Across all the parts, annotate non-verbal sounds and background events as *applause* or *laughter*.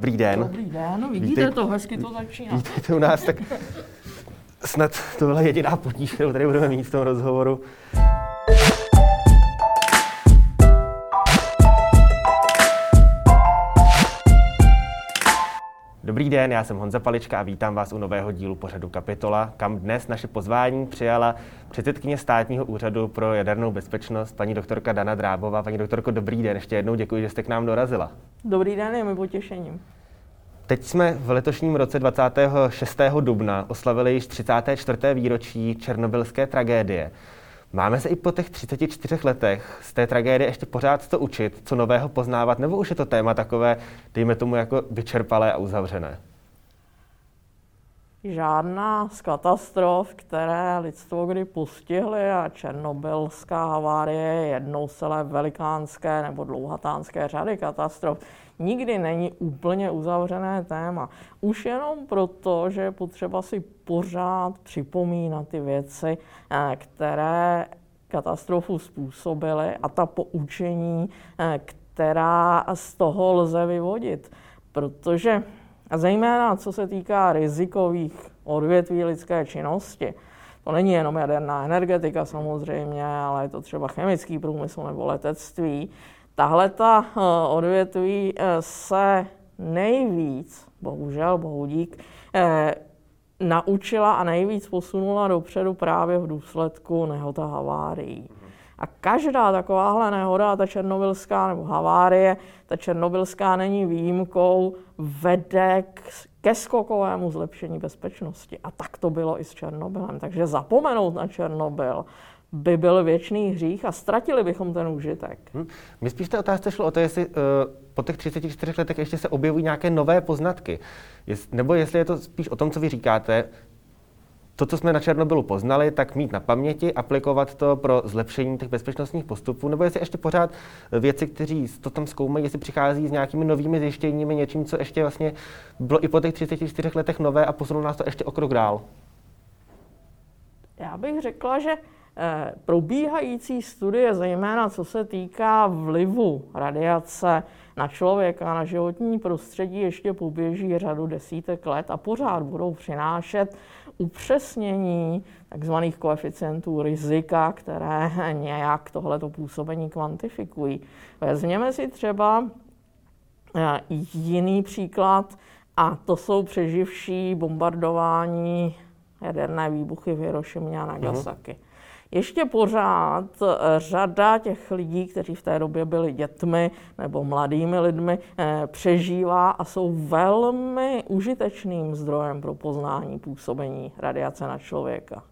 Dobrý den. Dobrý den, no vidíte Vítej, to, hezky to začíná. Vítejte u nás, tak snad to byla jediná potíž, kterou tady budeme mít v tom rozhovoru. Dobrý den, já jsem Honza Palička a vítám vás u nového dílu pořadu Kapitola, kam dnes naše pozvání přijala předsedkyně státního úřadu pro jadernou bezpečnost, paní doktorka Dana Drábová. Paní doktorko, dobrý den, ještě jednou děkuji, že jste k nám dorazila. Dobrý den, je mi potěšením. Teď jsme v letošním roce 26. dubna oslavili již 34. výročí černobylské tragédie. Máme se i po těch 34 letech z té tragédie ještě pořád co učit, co nového poznávat, nebo už je to téma takové, dejme tomu, jako vyčerpalé a uzavřené? Žádná z katastrof, které lidstvo kdy postihly a černobylská havárie je jednou celé velikánské nebo dlouhatánské řady katastrof, nikdy není úplně uzavřené téma. Už jenom proto, že je potřeba si pořád připomínat ty věci, eh, které katastrofu způsobily a ta poučení, eh, která z toho lze vyvodit. Protože a zejména co se týká rizikových odvětví lidské činnosti, to není jenom jaderná energetika samozřejmě, ale je to třeba chemický průmysl nebo letectví, Tahle ta eh, odvětví eh, se nejvíc, bohužel, bohudík, eh, naučila a nejvíc posunula dopředu právě v důsledku nehod havárií. A každá takováhle nehoda, ta černobylská nebo havárie, ta černobylská není výjimkou, vede k, ke skokovému zlepšení bezpečnosti. A tak to bylo i s Černobylem. Takže zapomenout na Černobyl by byl věčný hřích a ztratili bychom ten užitek. Hmm. Mě spíš té otázce šlo o to, jestli uh, po těch 34 letech ještě se objevují nějaké nové poznatky. Jest, nebo jestli je to spíš o tom, co vy říkáte, to, co jsme na Černobylu poznali, tak mít na paměti, aplikovat to pro zlepšení těch bezpečnostních postupů, nebo jestli ještě pořád věci, kteří to tam zkoumají, jestli přichází s nějakými novými zjištěními, něčím, co ještě vlastně bylo i po těch 34 letech nové a posunulo nás to ještě o krok dál. Já bych řekla, že Eh, probíhající studie, zejména co se týká vlivu radiace na člověka, na životní prostředí, ještě poběží řadu desítek let a pořád budou přinášet upřesnění tzv. koeficientů rizika, které *laughs* nějak tohleto působení kvantifikují. Vezměme si třeba eh, jiný příklad, a to jsou přeživší bombardování jaderné výbuchy v Hirošimě a Nagasaki. Uh-huh. Ještě pořád eh, řada těch lidí, kteří v té době byli dětmi nebo mladými lidmi, eh, přežívá a jsou velmi užitečným zdrojem pro poznání působení radiace na člověka.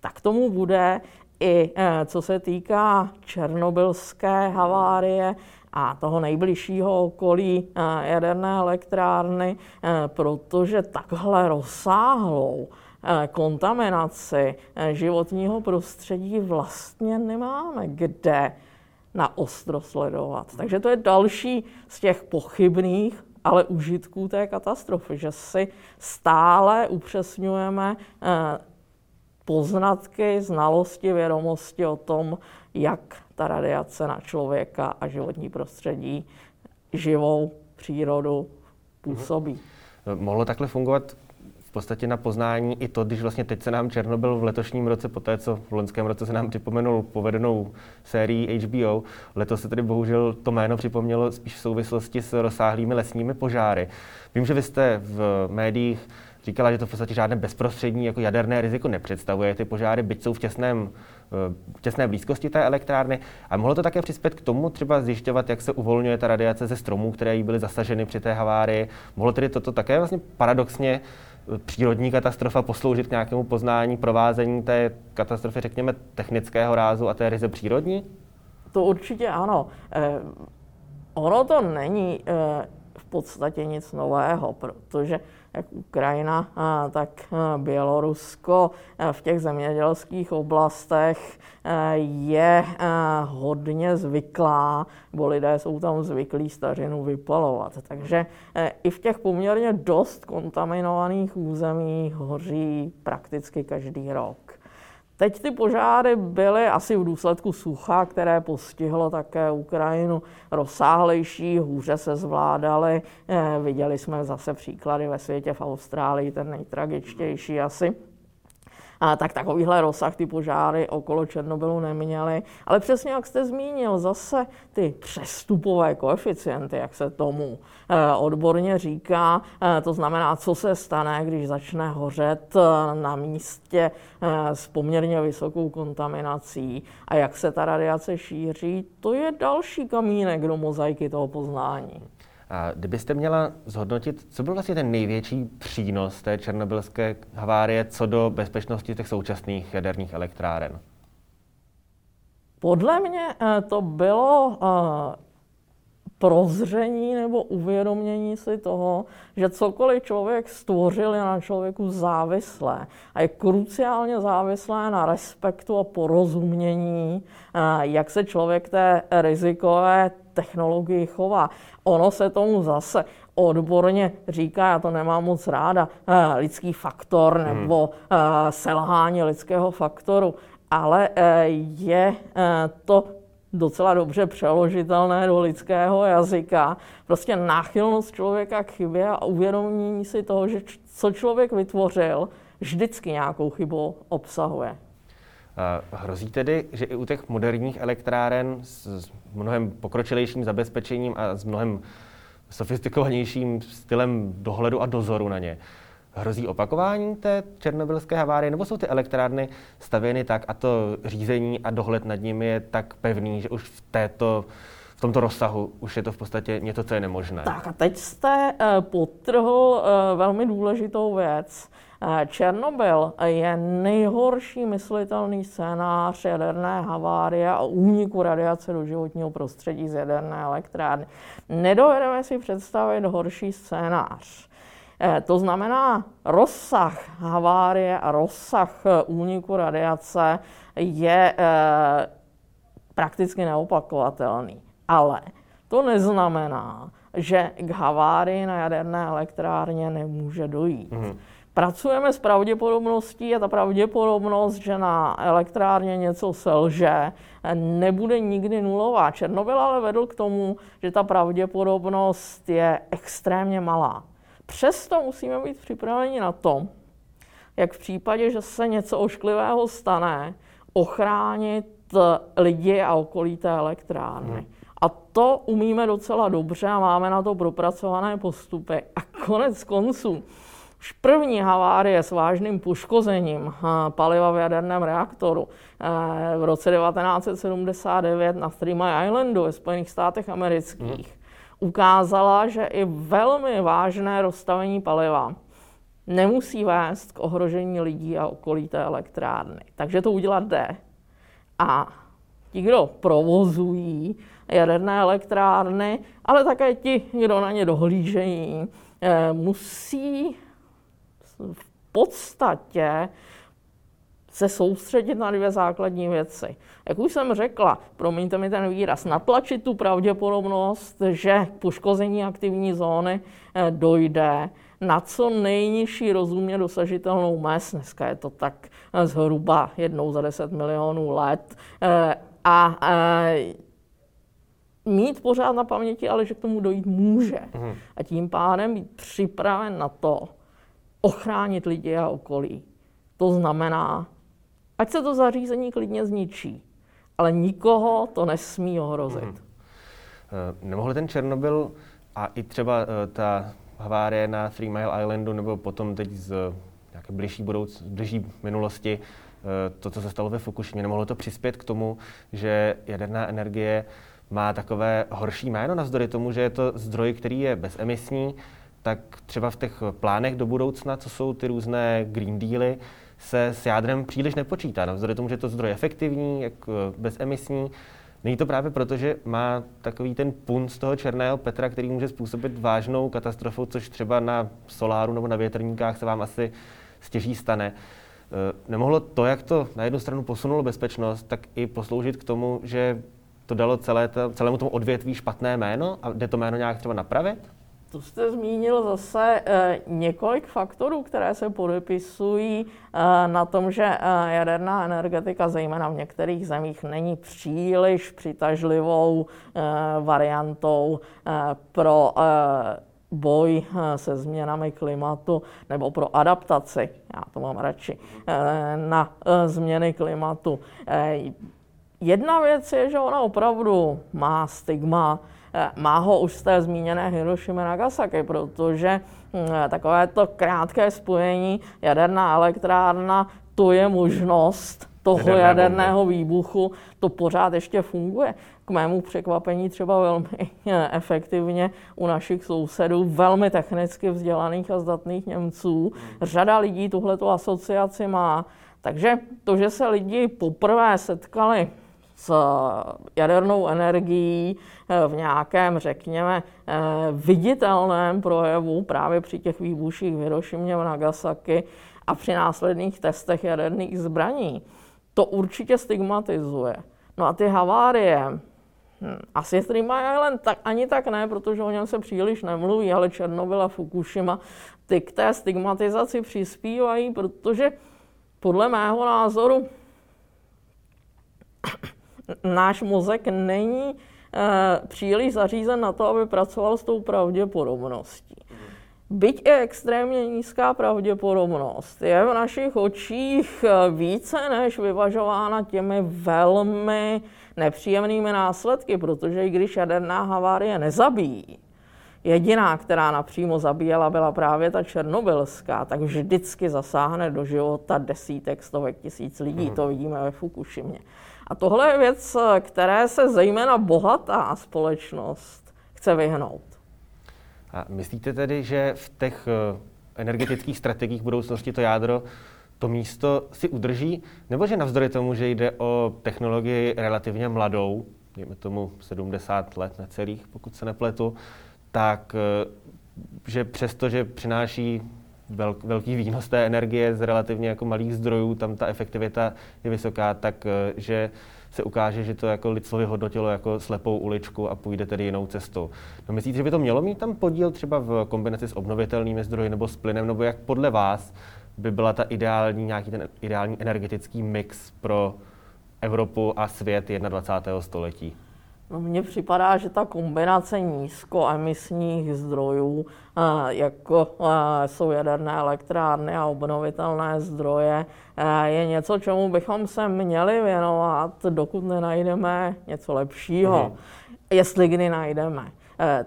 Tak tomu bude i eh, co se týká černobylské havárie a toho nejbližšího okolí jaderné elektrárny, protože takhle rozsáhlou kontaminaci eh, životního prostředí vlastně nemáme kde na ostro sledovat. Takže to je další z těch pochybných, ale užitků té katastrofy, že si stále upřesňujeme eh, poznatky, znalosti, vědomosti o tom, jak ta radiace na člověka a životní prostředí, živou přírodu působí. Mohlo takhle fungovat podstatě na poznání i to, když vlastně teď se nám Černobyl v letošním roce, po té, co v loňském roce se nám připomenul povedenou sérii HBO, letos se tedy bohužel to jméno připomnělo spíš v souvislosti s rozsáhlými lesními požáry. Vím, že vy jste v médiích říkala, že to v podstatě žádné bezprostřední jako jaderné riziko nepředstavuje. Ty požáry, byť jsou v těsném v těsné blízkosti té elektrárny. A mohlo to také přispět k tomu třeba zjišťovat, jak se uvolňuje ta radiace ze stromů, které jí byly zasaženy při té havárii. Mohlo tedy toto také vlastně paradoxně přírodní katastrofa posloužit k nějakému poznání, provázení té katastrofy, řekněme, technického rázu a té ryze přírodní? To určitě ano. Eh, ono to není eh, v podstatě nic nového, protože jak Ukrajina, tak Bělorusko v těch zemědělských oblastech je hodně zvyklá, bo lidé jsou tam zvyklí stařinu vypalovat. Takže i v těch poměrně dost kontaminovaných územích hoří prakticky každý rok. Teď ty požáry byly asi v důsledku sucha, které postihlo také Ukrajinu rozsáhlejší, hůře se zvládaly. Eh, viděli jsme zase příklady ve světě v Austrálii, ten nejtragičtější asi a tak takovýhle rozsah ty požáry okolo Černobylu neměly. Ale přesně jak jste zmínil, zase ty přestupové koeficienty, jak se tomu eh, odborně říká, eh, to znamená, co se stane, když začne hořet eh, na místě s poměrně vysokou kontaminací a jak se ta radiace šíří, to je další kamínek do mozaiky toho poznání. A kdybyste měla zhodnotit, co byl vlastně ten největší přínos té černobylské havárie co do bezpečnosti těch současných jaderných elektráren? Podle mě eh, to bylo eh, prozření nebo uvědomění si toho, že cokoliv člověk stvořil je na člověku závislé a je kruciálně závislé na respektu a porozumění, eh, jak se člověk té rizikové technologii chová. Ono se tomu zase odborně říká, já to nemám moc ráda, eh, lidský faktor hmm. nebo hmm. selhání lidského faktoru, ale je to docela dobře přeložitelné do lidského jazyka. Prostě náchylnost člověka k chybě a uvědomění si toho, že co člověk vytvořil, vždycky nějakou chybu obsahuje. Hrozí tedy, že i u těch moderních elektráren s mnohem pokročilejším zabezpečením a s mnohem sofistikovanějším stylem dohledu a dozoru na ně, Hrozí opakování té černobylské havárie, nebo jsou ty elektrárny stavěny tak a to řízení a dohled nad nimi je tak pevný, že už v této v tomto rozsahu už je to v podstatě něco, co je nemožné. Tak a teď jste uh, potrhl uh, velmi důležitou věc. Uh, Černobyl je nejhorší myslitelný scénář jaderné havárie a úniku radiace do životního prostředí z jaderné elektrárny. Nedovedeme si představit horší scénář. Eh, to znamená, rozsah havárie a rozsah eh, úniku radiace je eh, prakticky neopakovatelný. Ale to neznamená, že k havárii na jaderné elektrárně nemůže dojít. Mm. Pracujeme s pravděpodobností a ta pravděpodobnost, že na elektrárně něco selže, nebude nikdy nulová. Černobyl ale vedl k tomu, že ta pravděpodobnost je extrémně malá. Přesto musíme být připraveni na to, jak v případě, že se něco ošklivého stane, ochránit lidi a okolí té elektrárny. Hmm. To umíme docela dobře a máme na to propracované postupy. A konec konců, už první havárie s vážným poškozením eh, paliva v jaderném reaktoru eh, v roce 1979 na Three Mile Islandu ve Spojených státech amerických hmm ukázala, že i velmi vážné rozstavení paliva nemusí vést k ohrožení lidí a okolí té elektrárny. Takže to udělat jde. A ti, kdo provozují jaderné elektrárny, ale také ti, kdo na ně dohlížejí, eh, musí v podstatě se soustředit na dvě základní věci. Jak už jsem řekla, promiňte mi ten výraz, natlačit tu pravděpodobnost, že k poškození aktivní zóny eh, dojde na co nejnižší rozumně dosažitelnou mez. Dneska je to tak eh, zhruba jednou za 10 milionů let. A mít pořád na paměti, ale že k tomu dojít může. Mhm. A tím pádem být připraven na to, ochránit lidi a okolí. To znamená Ať se to zařízení klidně zničí, ale nikoho to nesmí ohrozit. Hmm. Nemohl ten Černobyl a i třeba eh, ta havárie na Three Mile Islandu nebo potom teď z nějaké blížší, budouc, blížší minulosti, eh, to, co se stalo ve Fukushimě, nemohlo to přispět k tomu, že jaderná energie má takové horší jméno, navzdory tomu, že je to zdroj, který je bezemisní, tak třeba v těch plánech do budoucna, co jsou ty různé Green Dealy, se s jádrem příliš nepočítá. Navzdory tomu, že je to zdroj efektivní, jak eh, bezemisní, Není to právě proto, že má takový ten pun z toho černého Petra, který může způsobit vážnou katastrofu, což třeba na soláru nebo na větrníkách se vám asi stěží stane. Eh, nemohlo to, jak to na jednu stranu posunulo bezpečnost, tak i posloužit k tomu, že to dalo celé celému tomu odvětví špatné jméno a jde to jméno nějak třeba napravit? To jste zmínil zase eh, několik faktorů, které se podepisují eh, na tom, že eh, jaderná energetika, zejména v některých zemích, není příliš přitažlivou variantou pro boj se změnami klimatu nebo pro adaptaci, já to mám radši, na změny klimatu. Jedna věc je, že ona opravdu má stigma, Eh, má ho už z té zmíněné Hiroshima Nagasaki, protože hm, takové to krátké spojení jaderná elektrárna, to je možnost toho Jaderné jaderného bomby. výbuchu, to pořád ještě funguje. K mému překvapení třeba velmi eh, efektivně u našich sousedů, velmi technicky vzdělaných a zdatných Němců. Řada lidí tuhleto asociaci má. Takže to, že se lidi poprvé setkali s jadernou energií eh, v nějakém, řekněme, eh, viditelném projevu právě při těch výbuších v Hirošimě v Nagasaki a při následných testech jaderných zbraní. To určitě stigmatizuje. No a ty havárie, hm, asi Three Island tak, ani tak ne, protože o něm se příliš nemluví, ale Černobyl a Fukushima ty k té stigmatizaci přispívají, protože podle mého názoru náš mozek není eh, příliš zařízen na to, aby pracoval s tou pravděpodobností. Byť je extrémně nízká pravděpodobnost, je v našich očích eh, více než vyvažována těmi velmi nepříjemnými následky, protože i když jaderná havárie nezabíjí, jediná, která napřímo zabíjela, byla právě ta černobylská, tak vždycky zasáhne do života desítek, stovek tisíc lidí. Hmm. To vidíme ve Fukushimě. A tohle je věc, které se zejména bohatá společnost chce vyhnout. A myslíte tedy, že v těch eh, energetických strategiích budoucnosti to jádro to místo si udrží, nebo že navzdory tomu, že jde o technologii relativně mladou, dejme tomu 70 let necelých, pokud se nepletu, tak eh, že přesto, že přináší velk, velký výnos té energie z relativně jako malých zdrojů, tam ta efektivita je vysoká, tak eh, že se ukáže, že to jako lidstvo vyhodnotilo jako slepou uličku a půjde tedy jinou cestou. No myslíte, že by to mělo mít tam podíl třeba v kombinaci s obnovitelnými zdroji nebo s plynem, nebo jak podle vás by byla ta ideální, nějaký ten ideální energetický mix pro Evropu a svět 21. století? No, mně připadá, že ta kombinace nízkoemisních zdrojů, jako jsou jaderné elektrárny a obnovitelné zdroje, je něco, čemu bychom se měli věnovat, dokud nenajdeme něco lepšího. Hmm. Jestli kdy najdeme.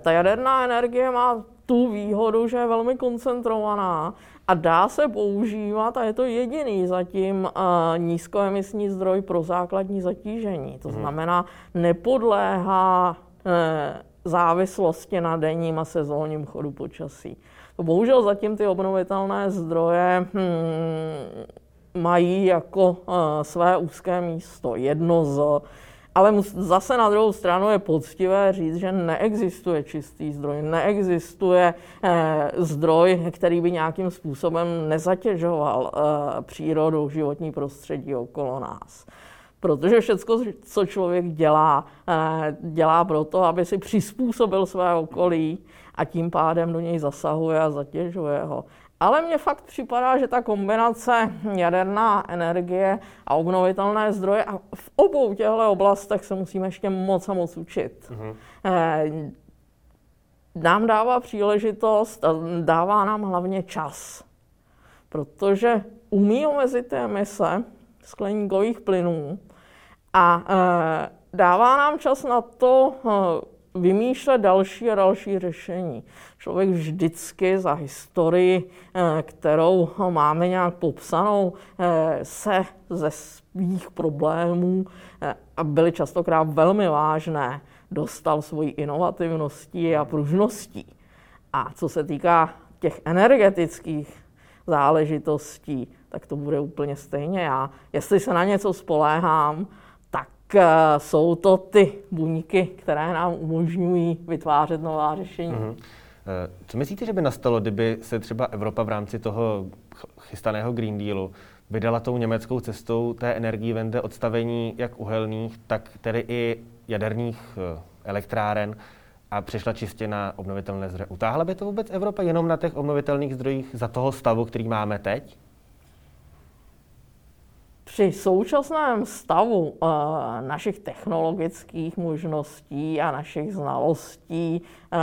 Ta jaderná energie má tu výhodu, že je velmi koncentrovaná a dá se používat a je to jediný zatím uh, nízkoemisní zdroj pro základní zatížení. To mhm. znamená, nepodléhá uh, závislosti na denním a sezónním chodu počasí. To bohužel zatím ty obnovitelné zdroje hmm, mají jako uh, své úzké místo. Jedno z ale zase na druhou stranu je poctivé říct, že neexistuje čistý zdroj, neexistuje eh, zdroj, který by nějakým způsobem nezatěžoval eh, přírodu, životní prostředí okolo nás. Protože všechno, co člověk dělá, eh, dělá proto, aby si přizpůsobil své okolí a tím pádem do něj zasahuje a zatěžuje ho. Ale mně fakt připadá, že ta kombinace jaderná energie a obnovitelné zdroje a v obou těchto oblastech se musíme ještě moc a moc učit. Mm-hmm. nám dává příležitost a dává nám hlavně čas. Protože umí omezit ty emise skleníkových plynů a eh, dává nám čas na to eh, vymýšlet další a další řešení. Člověk vždycky za historii, eh, kterou máme nějak popsanou, eh, se ze svých problémů, eh, a byly častokrát velmi vážné, dostal svojí inovativností a pružností. A co se týká těch energetických záležitostí, tak to bude úplně stejně. Já, jestli se na něco spoléhám, jsou to ty buňky, které nám umožňují vytvářet nová řešení. Mm-hmm. Co myslíte, že by nastalo, kdyby se třeba Evropa v rámci toho chystaného Green Dealu vydala tou německou cestou té energii vende odstavení jak uhelných, tak tedy i jaderných eh, elektráren a přešla čistě na obnovitelné zdroje. Utáhla by to vůbec Evropa jenom na těch obnovitelných zdrojích za toho stavu, který máme teď? Při současném stavu uh, našich technologických možností a našich znalostí uh,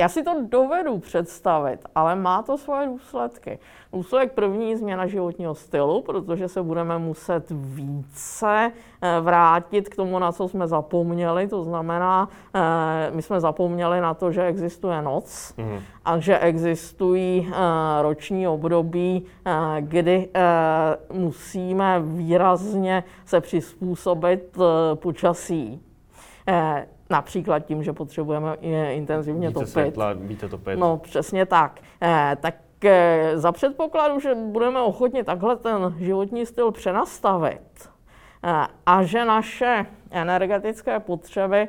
já si to dovedu představit, ale má to svoje důsledky. Důsledek první změna životního stylu, protože se budeme muset více eh, vrátit k tomu, na co jsme zapomněli. To znamená, eh, my jsme zapomněli na to, že existuje noc mm. a že existují eh, roční období, kdy musíme výrazně se přizpůsobit počasí. Například tím, že potřebujeme intenzivně více topit. Světla, více topit. No, přesně tak. Eh, tak eh, za předpokladu, že budeme ochotni takhle ten životní styl přenastavit eh, a že naše energetické potřeby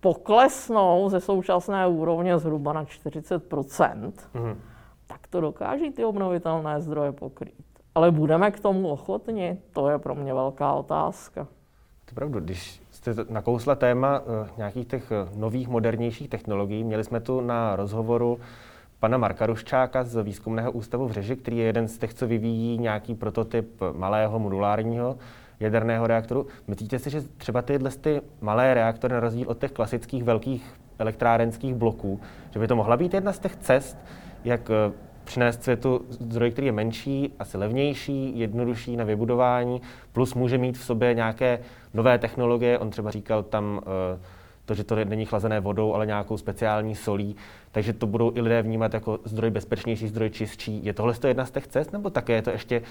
poklesnou ze současné úrovně zhruba na 40 mm. tak to dokáží ty obnovitelné zdroje pokrýt. Ale budeme k tomu ochotni? To je pro mě velká otázka. To je pravda. Když jste nakousla téma uh, nějakých těch uh, nových, modernějších technologií, měli jsme tu na rozhovoru pana Marka Ruščáka z Výzkumného ústavu v Řeži, který je jeden z těch, co vyvíjí nějaký prototyp malého modulárního jaderného reaktoru. Myslíte si, že třeba tyhle ty malé reaktory, na rozdíl od těch klasických velkých elektrárenských bloků, že by to mohla být jedna z těch cest, jak uh, přinést světu zdroj, který je menší, asi levnější, jednodušší na vybudování, plus může mít v sobě nějaké nové technologie. On třeba říkal tam eh, to, že to není chlazené vodou, ale nějakou speciální solí, takže to budou i lidé vnímat jako zdroj bezpečnější, zdroj čistší. Je tohle jedna z těch cest, nebo také je to ještě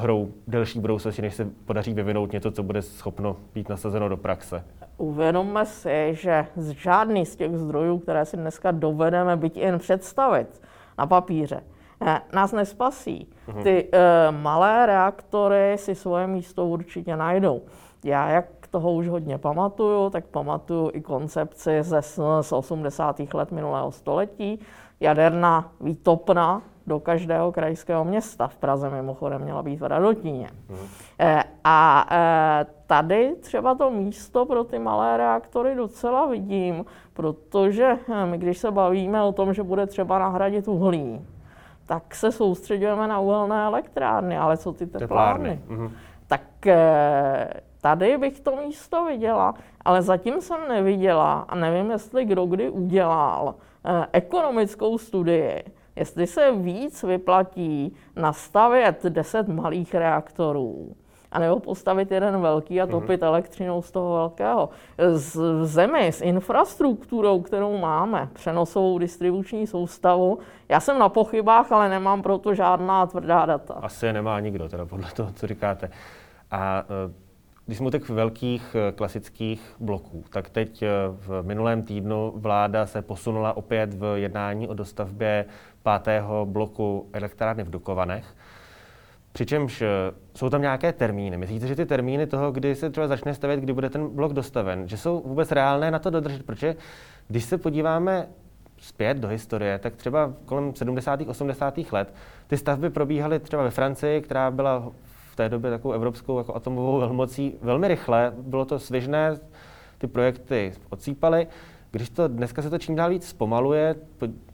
hrou delší budoucnosti, než se podaří vyvinout něco, co bude schopno být nasazeno do praxe? Uvědomme si, že z žádný z těch zdrojů, které si dneska dovedeme byť jen představit na papíře, Eh, nás nespasí. Mhm. Ty uh, malé reaktory si svoje místo určitě najdou. Já, jak toho už hodně pamatuju, tak pamatuju i koncepci ze, z 80. let minulého století. Jaderná výtopna do každého krajského města. V Praze mimochodem měla být v Radotíně. Mhm. E, a e, tady třeba to místo pro ty malé reaktory docela vidím, protože my, když se bavíme o tom, že bude třeba nahradit uhlí, tak se soustředujeme na uhelné elektrárny, ale co ty teplárny? teplárny. Mhm. Tak eh, tady bych to místo viděla, ale zatím jsem neviděla a nevím, jestli kdo kdy udělal eh, ekonomickou studii, jestli se víc vyplatí nastavět 10 malých reaktorů, anebo postavit jeden velký a topit mm-hmm. elektřinou z toho velkého. Z zemi, s infrastrukturou, kterou máme, přenosovou distribuční soustavu, já jsem na pochybách, ale nemám proto žádná tvrdá data. Asi nemá nikdo, teda podle toho, co říkáte. A e, když jsme u těch velkých e, klasických bloků, tak teď e, v minulém týdnu vláda se posunula opět v jednání o dostavbě pátého bloku elektrárny v Dukovanech. Přičemž eh, jsou tam nějaké termíny. Myslíte, že ty termíny toho, kdy se třeba začne stavět, kdy bude ten blok dostaven, že jsou vůbec reálné na to dodržet? Protože když se podíváme zpět do historie, tak třeba kolem 70. 80. let ty stavby probíhaly třeba ve Francii, která byla v té době takovou evropskou jako atomovou velmocí velmi rychle. Bylo to svižné, ty projekty odsýpaly. Když to dneska se to čím dál víc zpomaluje,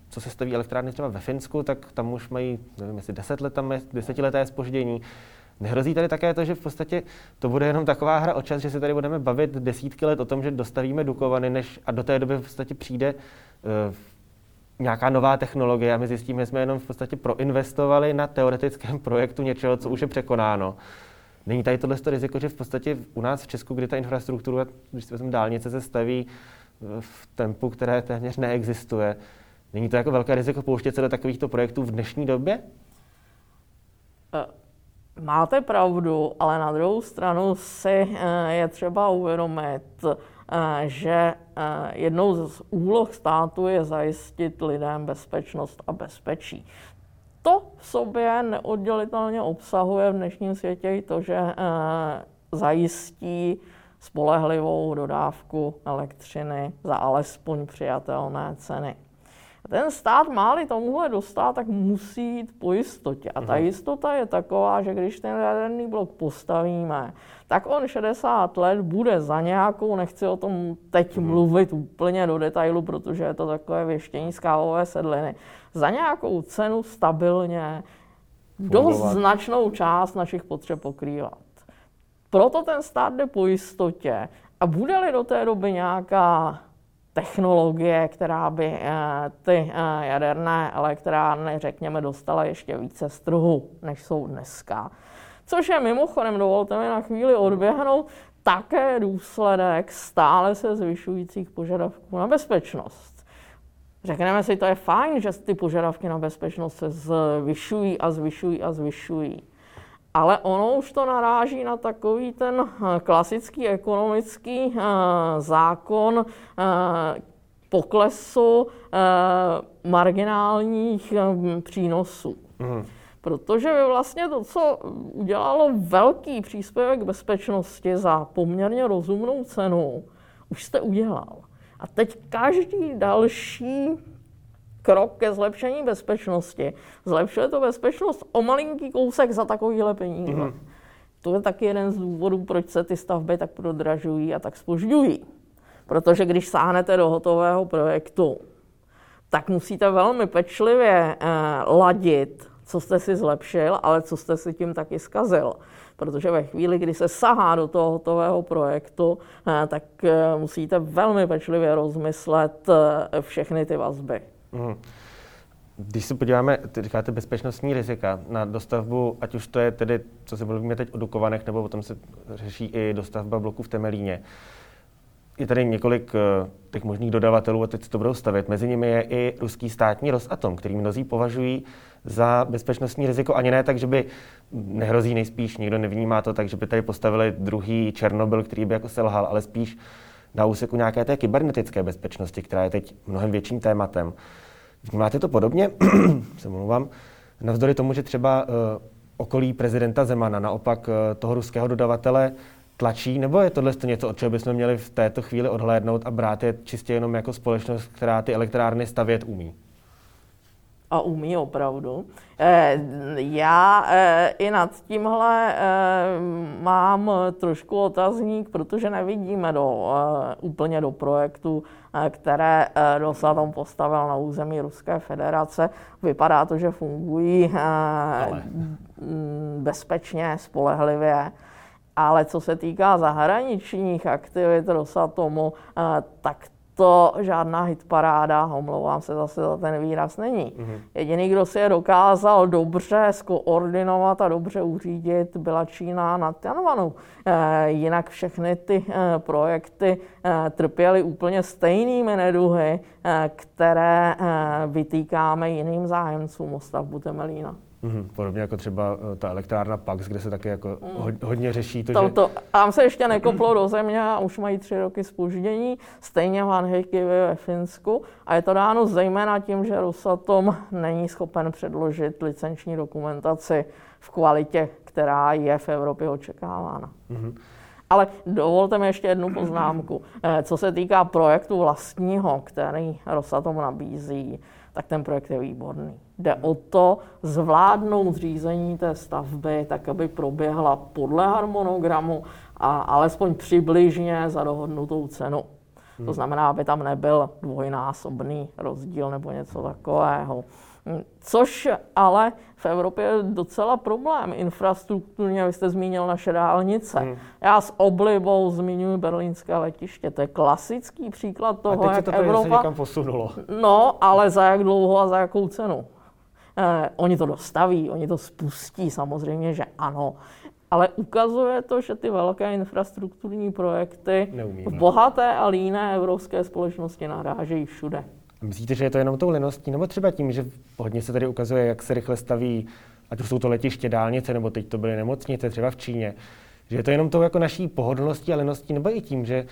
co se staví elektrárny třeba ve Finsku, tak tam už mají, nevím, jestli deset let, tam je desetileté spoždění. Nehrozí tady také to, že v podstatě to bude jenom taková hra o čas, že se tady budeme bavit desítky let o tom, že dostavíme Dukovany, než a do té doby v podstatě přijde uh, nějaká nová technologie a my zjistíme, že jsme jenom v podstatě proinvestovali na teoretickém *laughs* projektu něčeho, co už je překonáno. Není tady tohle riziko, že v podstatě u nás v Česku, kdy ta infrastruktura, když se dálnice se staví eh, v tempu, které téměř neexistuje, Není to jako velké riziko pouštět se do takovýchto projektů v dnešní době? Eh, máte pravdu, ale na druhou stranu si eh, je třeba uvědomit, že jednou z úloh státu je zajistit lidem bezpečnost a bezpečí. To v sobě neoddělitelně obsahuje v dnešním světě i to, že zajistí spolehlivou dodávku elektřiny za alespoň přijatelné ceny. Ten stát má-li tomuhle dostat, tak musí jít po jistotě. A ta mhm. jistota je taková, že když ten jaderný blok postavíme, tak on 60 let bude za nějakou, nechci o tom teď mhm. mluvit úplně do detailu, protože je to takové věštění z kávové sedliny, za nějakou cenu stabilně dost značnou část našich potřeb pokrývat. Proto ten stát jde po jistotě. A bude-li do té doby nějaká technologie, která by eh, ty eh, jaderné elektrárny, řekněme, dostala ještě více z trhu, než jsou dneska. Což je mimochodem, dovolte mi na chvíli odběhnout, také důsledek stále se zvyšujících požadavků na bezpečnost. Řekneme si, to je fajn, že ty požadavky na bezpečnost se zvyšují a zvyšují a zvyšují. Ale ono už to naráží na takový ten eh, klasický ekonomický eh, zákon eh, poklesu marginálních přínosů. Mm. Protože vy vlastně to, co udělalo velký příspěvek bezpečnosti za poměrně rozumnou cenu, už jste udělal. A teď každý další krok ke zlepšení bezpečnosti. Zlepšuje to bezpečnost o malinký kousek za takovýhle peníze. Mm-hmm. To je taky jeden z důvodů, proč se ty stavby tak prodražují a tak spožďují. Protože když sáhnete do hotového projektu, tak musíte velmi pečlivě eh, ladit, co jste si zlepšil, ale co jste si tím taky zkazil. Protože ve chvíli, kdy se sahá do toho hotového projektu, eh, tak eh, musíte velmi pečlivě rozmyslet eh, všechny ty vazby. Mm. Když se podíváme, ty říkáte bezpečnostní rizika na dostavbu, ať už to je tedy, co se mluvíme teď o Dukovanech, nebo potom se řeší i dostavba bloku v Temelíně. Je tady několik uh, těch možných dodavatelů a teď to budou stavět. Mezi nimi je i ruský státní Rosatom, který mnozí považují za bezpečnostní riziko. Ani ne tak, že by nehrozí nejspíš, nikdo nevnímá to tak, že by tady postavili druhý Černobyl, který by jako selhal, ale spíš na úseku nějaké té kybernetické bezpečnosti, která je teď mnohem větším tématem. Vnímáte to podobně? *clears throat* se mluvám. Navzdory tomu, že třeba uh, okolí prezidenta Zemana naopak uh, toho ruského dodavatele tlačí, nebo je tohle něco, od čeho bychom měli v této chvíli odhlédnout a brát je čistě jenom jako společnost, která ty elektrárny stavět umí? A umí opravdu. Eh, já eh, i nad tímhle eh, mám trošku otazník, protože nevidíme do, úplně do projektu, které Rosatom postavil na území Ruské federace. Vypadá to, že fungují Ale. bezpečně, spolehlivě. Ale co se týká zahraničních aktivit Rosatomu, tak to žádná hitparáda, omlouvám se zase za ten výraz, není. Mm-hmm. Jediný, kdo si je dokázal dobře skoordinovat a dobře uřídit, byla Čína nad Tianwanu. E, jinak všechny ty e, projekty e, trpěly úplně stejnými neduhy, e, které e, vytýkáme jiným zájemcům o stavbu Temelína. Mm-hmm. Podobně jako třeba eh, ta elektrárna Pax, kde se také jako mm. hodně řeší to, to, že... To, tam se ještě nekoplo *clears throat* do země a už mají tři roky spoždění, stejně v Hanhejky ve Finsku a je to dáno zejména tím, že Rosatom není schopen předložit licenční dokumentaci v kvalitě, která je v Evropě očekávána. Mm-hmm. Ale dovolte mi ještě jednu poznámku. Eh, co se týká projektu vlastního, který Rosatom nabízí, tak ten projekt je výborný. Jde o to zvládnout řízení té stavby tak, aby proběhla podle harmonogramu a alespoň přibližně za dohodnutou cenu. Hmm. To znamená, aby tam nebyl dvojnásobný rozdíl nebo něco takového. Což ale v Evropě je docela problém. Infrastrukturně, vy jste zmínil naše dálnice. Hmm. Já s oblibou zmiňuji berlínské letiště. To je klasický příklad toho, a teď jak to Evropa... někam posunulo. No, ale za jak dlouho a za jakou cenu? Eh, oni to dostaví, oni to spustí, samozřejmě, že ano. Ale ukazuje to, že ty velké infrastrukturní projekty Neumíme. v bohaté a líné evropské společnosti narážejí všude. Myslíte, že je to jenom tou leností, nebo třeba tím, že hodně se tady ukazuje, jak se rychle staví, ať už jsou to letiště, dálnice, nebo teď to byly nemocnice, třeba v Číně, že je to jenom tou jako naší pohodlností a leností, nebo i tím, že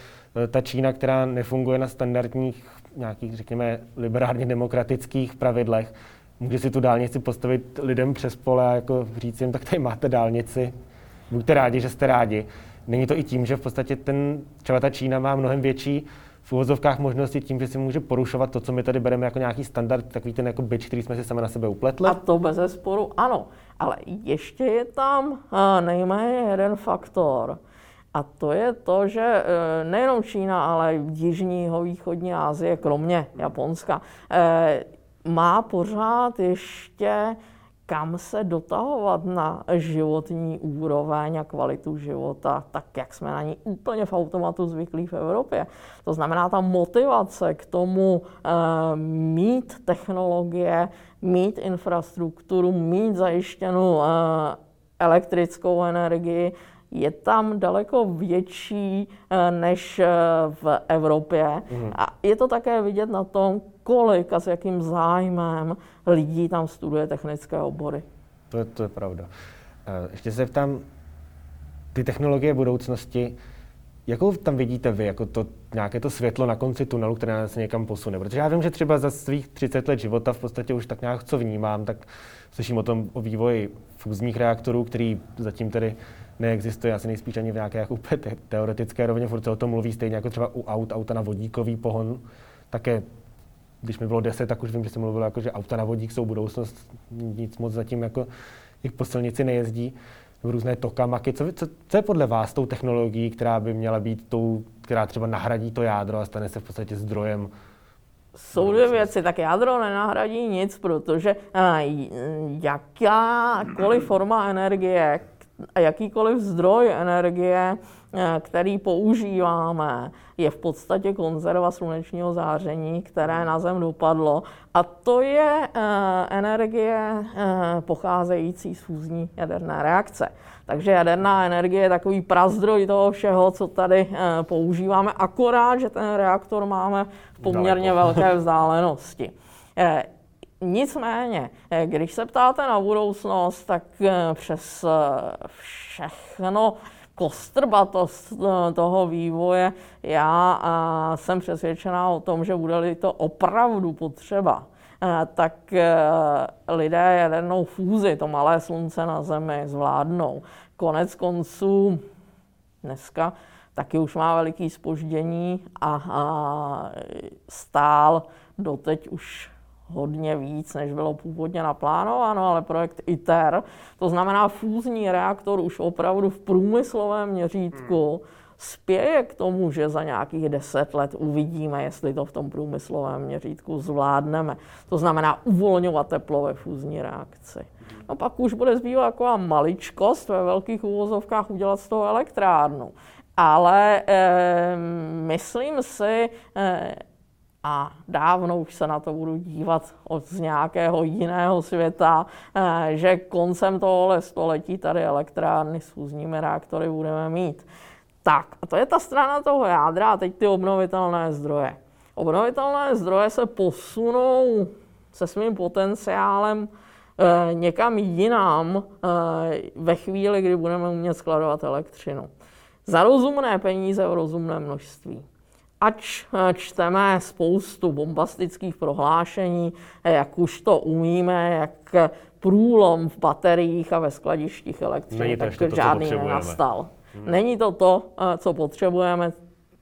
eh, ta Čína, která nefunguje na standardních nějakých, řekněme, liberálně demokratických pravidlech, může si tu dálnici postavit lidem přes pole a jako říct jim, tak tady máte dálnici, buďte rádi, že jste rádi. Není to i tím, že v podstatě ten, třeba ta Čína má mnohem větší v uvozovkách možnosti tím, že si může porušovat to, co my tady bereme jako nějaký standard, takový ten jako byč, který jsme si sami na sebe upletli? A to bez sporu ano. Ale ještě je tam nejméně jeden faktor. A to je to, že e, nejenom Čína, ale Jižní východní Asie, kromě Japonska, e, má pořád ještě kam se dotahovat na životní úroveň a kvalitu života, tak jak jsme na ní úplně v automatu zvyklí v Evropě. To znamená, ta motivace k tomu e, mít technologie, mít infrastrukturu, mít zajištěnou e, elektrickou energii, je tam daleko větší eh, než v Evropě. Mm. A je to také vidět na tom, kolik a s jakým zájmem lidí tam studuje technické obory. To je, to je pravda. Eh, ještě se ptám, ty technologie budoucnosti, jakou tam vidíte vy, jako to nějaké to světlo na konci tunelu, které nás někam posune? Protože já vím, že třeba za svých 30 let života v podstatě už tak nějak co vnímám, tak slyším o tom, o vývoji fúzních reaktorů, který zatím tedy neexistuje asi nejspíš ani v nějaké jako úplně teoretické rovině, furt se o tom mluví stejně jako třeba u aut, auta na vodíkový pohon, také když mi bylo 10, tak už vím, že jsem mluvil, jako, že auta na vodík jsou budoucnost, nic moc zatím jako jich po silnici nejezdí, různé tokamaky. Co, co, co je podle vás tou technologií, která by měla být tou, která třeba nahradí to jádro a stane se v podstatě zdrojem jsou dvě věci, tak jádro nenahradí nic, protože jakákoliv forma energie, a jakýkoliv zdroj energie, eh, který používáme, je v podstatě konzerva slunečního záření, které na Zem dopadlo. A to je eh, energie eh, pocházející z fúzní jaderné reakce. Takže jaderná energie je takový prazdroj toho všeho, co tady používáme, akorát, že ten reaktor máme v poměrně velké *laughs* vzdálenosti. Nicméně, eh, když se ptáte na budoucnost, tak eh, přes eh, všechno kostrbatost toho vývoje, já jsem přesvědčená o tom, že bude-li to opravdu potřeba, tak lidé jadernou fúzi, to malé slunce na Zemi, zvládnou. Konec konců dneska taky už má veliký spoždění a, a stál doteď už hodně víc, než bylo původně naplánováno, ale projekt ITER, to znamená fúzní reaktor už opravdu v průmyslovém měřítku, hmm. spěje k tomu, že za nějakých deset let uvidíme, jestli to v tom průmyslovém měřítku zvládneme. To znamená uvolňovat teplo ve fúzní reakci. No pak už bude zbývat taková maličkost ve velkých úvozovkách udělat z toho elektrárnu. Ale e, myslím si, e, a dávno už se na to budu dívat od z nějakého jiného světa, eh, že koncem tohohle století tady elektrárny s fúzními reaktory budeme mít. Tak, a to je ta strana toho jádra a teď ty obnovitelné zdroje. Obnovitelné zdroje se posunou se svým potenciálem e, někam jinam e, ve chvíli, kdy budeme umět skladovat elektřinu. Za rozumné peníze v rozumné množství ač eh, čteme spoustu bombastických prohlášení, eh, jak už to umíme, jak eh, průlom v bateriích a ve skladištích elektřiny, tak to, žádný nenastal. Hmm. Není to to, co potřebujeme,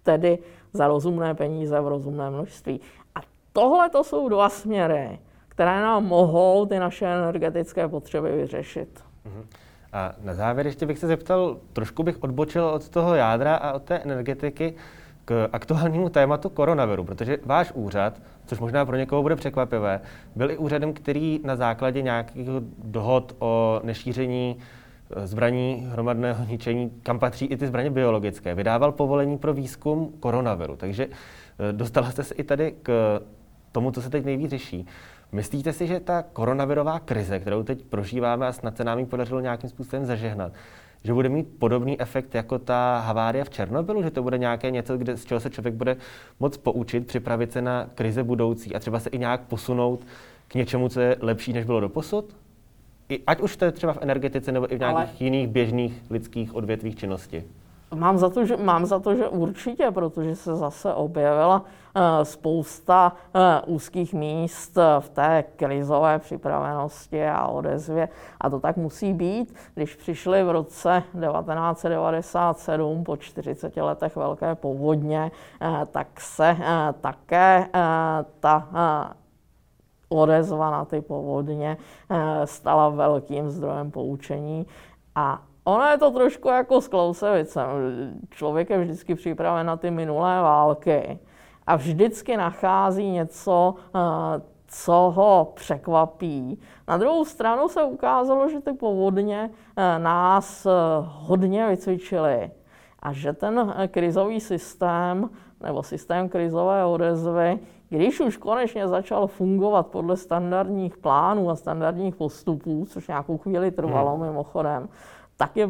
tedy za rozumné peníze v rozumné množství. A tohle to jsou dva směry, které nám mohou ty naše energetické potřeby vyřešit. Hmm. A na závěr ještě bych se zeptal, trošku bych odbočil od toho jádra a od té energetiky k aktuálnímu tématu koronaviru, protože váš úřad, což možná pro někoho bude překvapivé, byl i úřadem, který na základě nějakých dohod o nešíření eh, zbraní hromadného ničení, kam patří i ty zbraně biologické, vydával povolení pro výzkum koronaviru. Takže eh, dostala jste se i tady k tomu, co se teď nejvíc řeší. Myslíte si, že ta koronavirová krize, kterou teď prožíváme a snad se nám ji podařilo nějakým způsobem zažehnat, že bude mít podobný efekt jako ta havárie v Černobylu, že to bude nějaké něco, kde, z čeho se člověk bude moc poučit, připravit se na krize budoucí a třeba se i nějak posunout k něčemu, co je lepší, než bylo doposud? I, ať už to je třeba v energetice nebo i v nějakých Ale... jiných běžných lidských odvětvích činnosti. Mám za, to, že, mám za to, že určitě, protože se zase objevila uh, spousta uh, úzkých míst v té krizové připravenosti a odezvě. A to tak musí být. Když přišli v roce 1997 po 40 letech velké povodně, tak se také ta odezva na ty povodně stala velkým zdrojem poučení. A Ono je to trošku jako s Klausevicem. Člověk je vždycky připraven na ty minulé války a vždycky nachází něco, eh, co ho překvapí. Na druhou stranu se ukázalo, že ty povodně eh, nás eh, hodně vycvičily a že ten krizový systém nebo systém krizové odezvy, když už konečně začal fungovat podle standardních plánů a standardních postupů, což nějakou chvíli trvalo hmm. mimochodem, tak je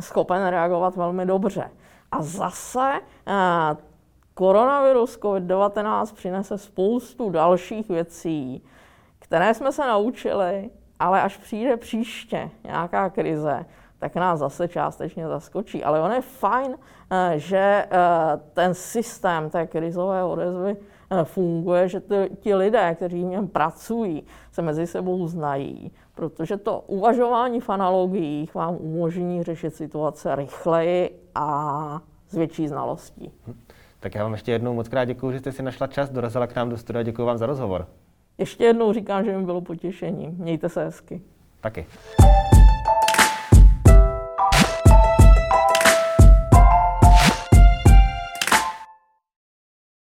schopen reagovat velmi dobře. A zase eh, koronavirus COVID-19 přinese spoustu dalších věcí, které jsme se naučili, ale až přijde příště nějaká krize, tak nás zase částečně zaskočí. Ale on je fajn, eh, že eh, ten systém té krizové odezvy funguje, že ti lidé, kteří v něm pracují, se mezi sebou znají, protože to uvažování v analogiích vám umožní řešit situace rychleji a s větší znalostí. Tak já vám ještě jednou moc krát děkuji, že jste si našla čas, dorazila k nám do studia. Děkuji vám za rozhovor. Ještě jednou říkám, že mi bylo potěšením. Mějte se hezky. Taky.